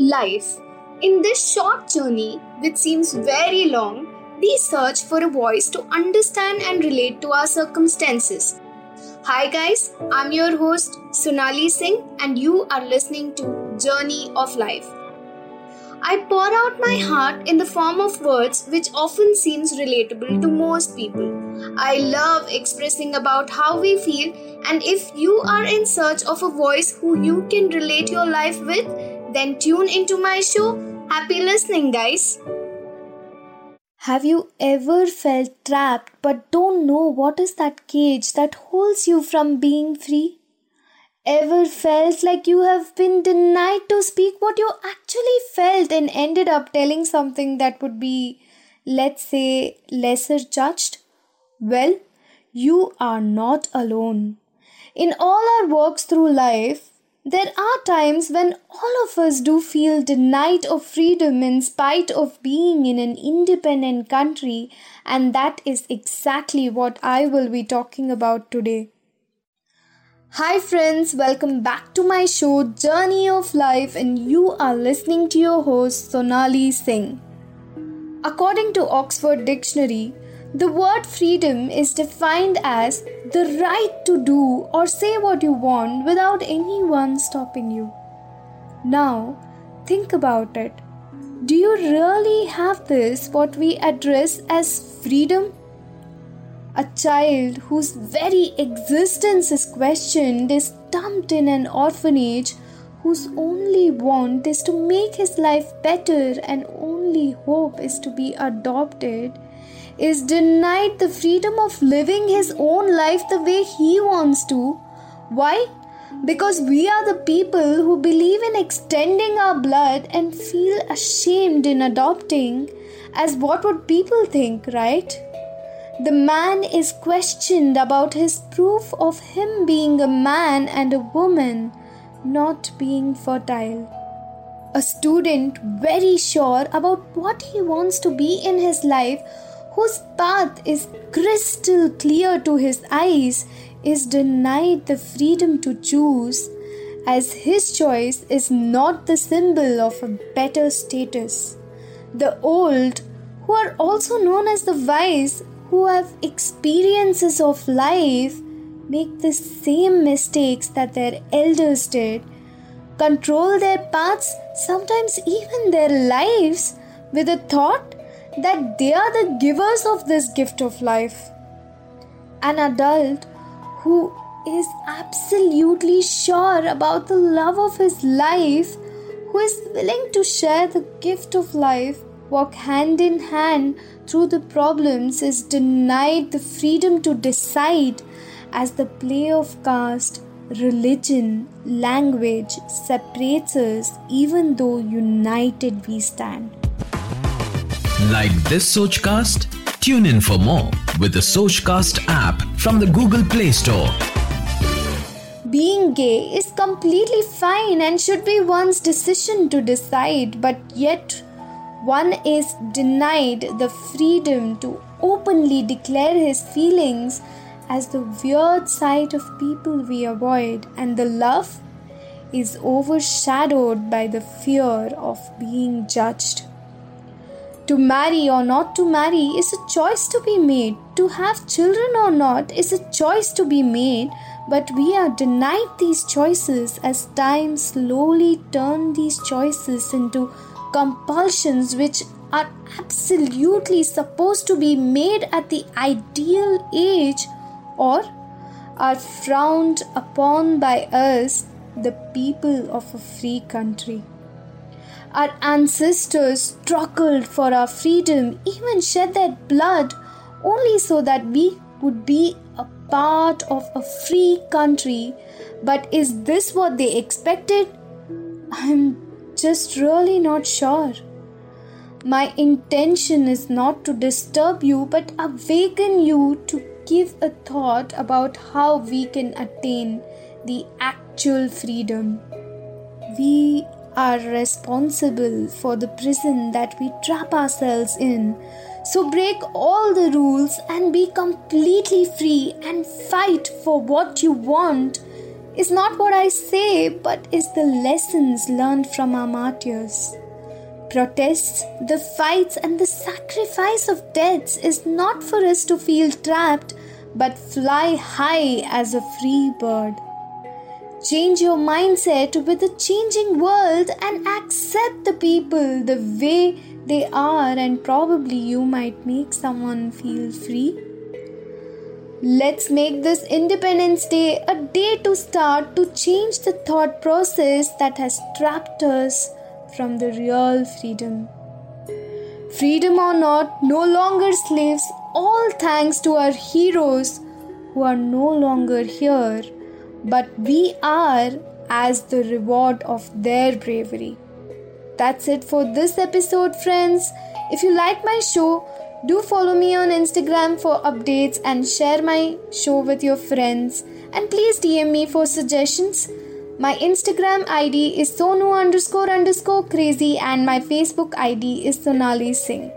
Life. In this short journey, which seems very long, we search for a voice to understand and relate to our circumstances. Hi guys, I'm your host Sonali Singh and you are listening to Journey of Life. I pour out my heart in the form of words which often seems relatable to most people. I love expressing about how we feel and if you are in search of a voice who you can relate your life with, then tune into my show. Happy listening guys. Have you ever felt trapped but don't know what is that cage that holds you from being free? Ever felt like you have been denied to speak what you actually felt and ended up telling something that would be, let's say, lesser judged? Well, you are not alone. In all our walks through life, there are times when all of us do feel denied of freedom in spite of being in an independent country, and that is exactly what I will be talking about today. Hi, friends, welcome back to my show Journey of Life, and you are listening to your host Sonali Singh. According to Oxford Dictionary, the word freedom is defined as the right to do or say what you want without anyone stopping you. Now, think about it. Do you really have this, what we address as freedom? A child whose very existence is questioned is dumped in an orphanage whose only want is to make his life better and only hope is to be adopted is denied the freedom of living his own life the way he wants to. Why? Because we are the people who believe in extending our blood and feel ashamed in adopting, as what would people think, right? The man is questioned about his proof of him being a man and a woman, not being fertile. A student very sure about what he wants to be in his life, whose path is crystal clear to his eyes, is denied the freedom to choose, as his choice is not the symbol of a better status. The old, who are also known as the wise, who have experiences of life make the same mistakes that their elders did, control their paths, sometimes even their lives, with the thought that they are the givers of this gift of life. An adult who is absolutely sure about the love of his life, who is willing to share the gift of life, walk hand in hand through the problems is denied the freedom to decide as the play of caste, religion, language separates us even though united we stand. Like this Sochcast? Tune in for more with the Sochcast app from the Google Play Store. Being gay is completely fine and should be one's decision to decide, but yet one is denied the freedom to openly declare his feelings as the weird sight of people we avoid, and the love is overshadowed by the fear of being judged. To marry or not to marry is a choice to be made. To have children or not is a choice to be made, but we are denied these choices as time slowly turns these choices into compulsions which are absolutely supposed to be made at the ideal age or are frowned upon by us, the people of a free country. Our ancestors struggled for our freedom, even shed their blood, only so that we would be a part of a free country. But is this what they expected? I'm just really not sure. My intention is not to disturb you but awaken you to give a thought about how we can attain the actual freedom. We are responsible for the prison that we trap ourselves in. So break all the rules and be completely free and fight for what you want is not what I say, but is the lessons learned from our martyrs. Protests, the fights, and the sacrifice of deaths is not for us to feel trapped, but fly high as a free bird. Change your mindset with the changing world and accept the people the way they are, and probably you might make someone feel free. Let's make this Independence Day a day to start to change the thought process that has trapped us from the real freedom. Freedom or not, no longer slaves, all thanks to our heroes who are no longer here, but we are as the reward of their bravery. That's it for this episode, friends. If you like my show, do follow me on Instagram for updates and share my show with your friends. And please DM me for suggestions. My Instagram ID is Sonu underscore underscore crazy and my Facebook ID is Sonali Singh.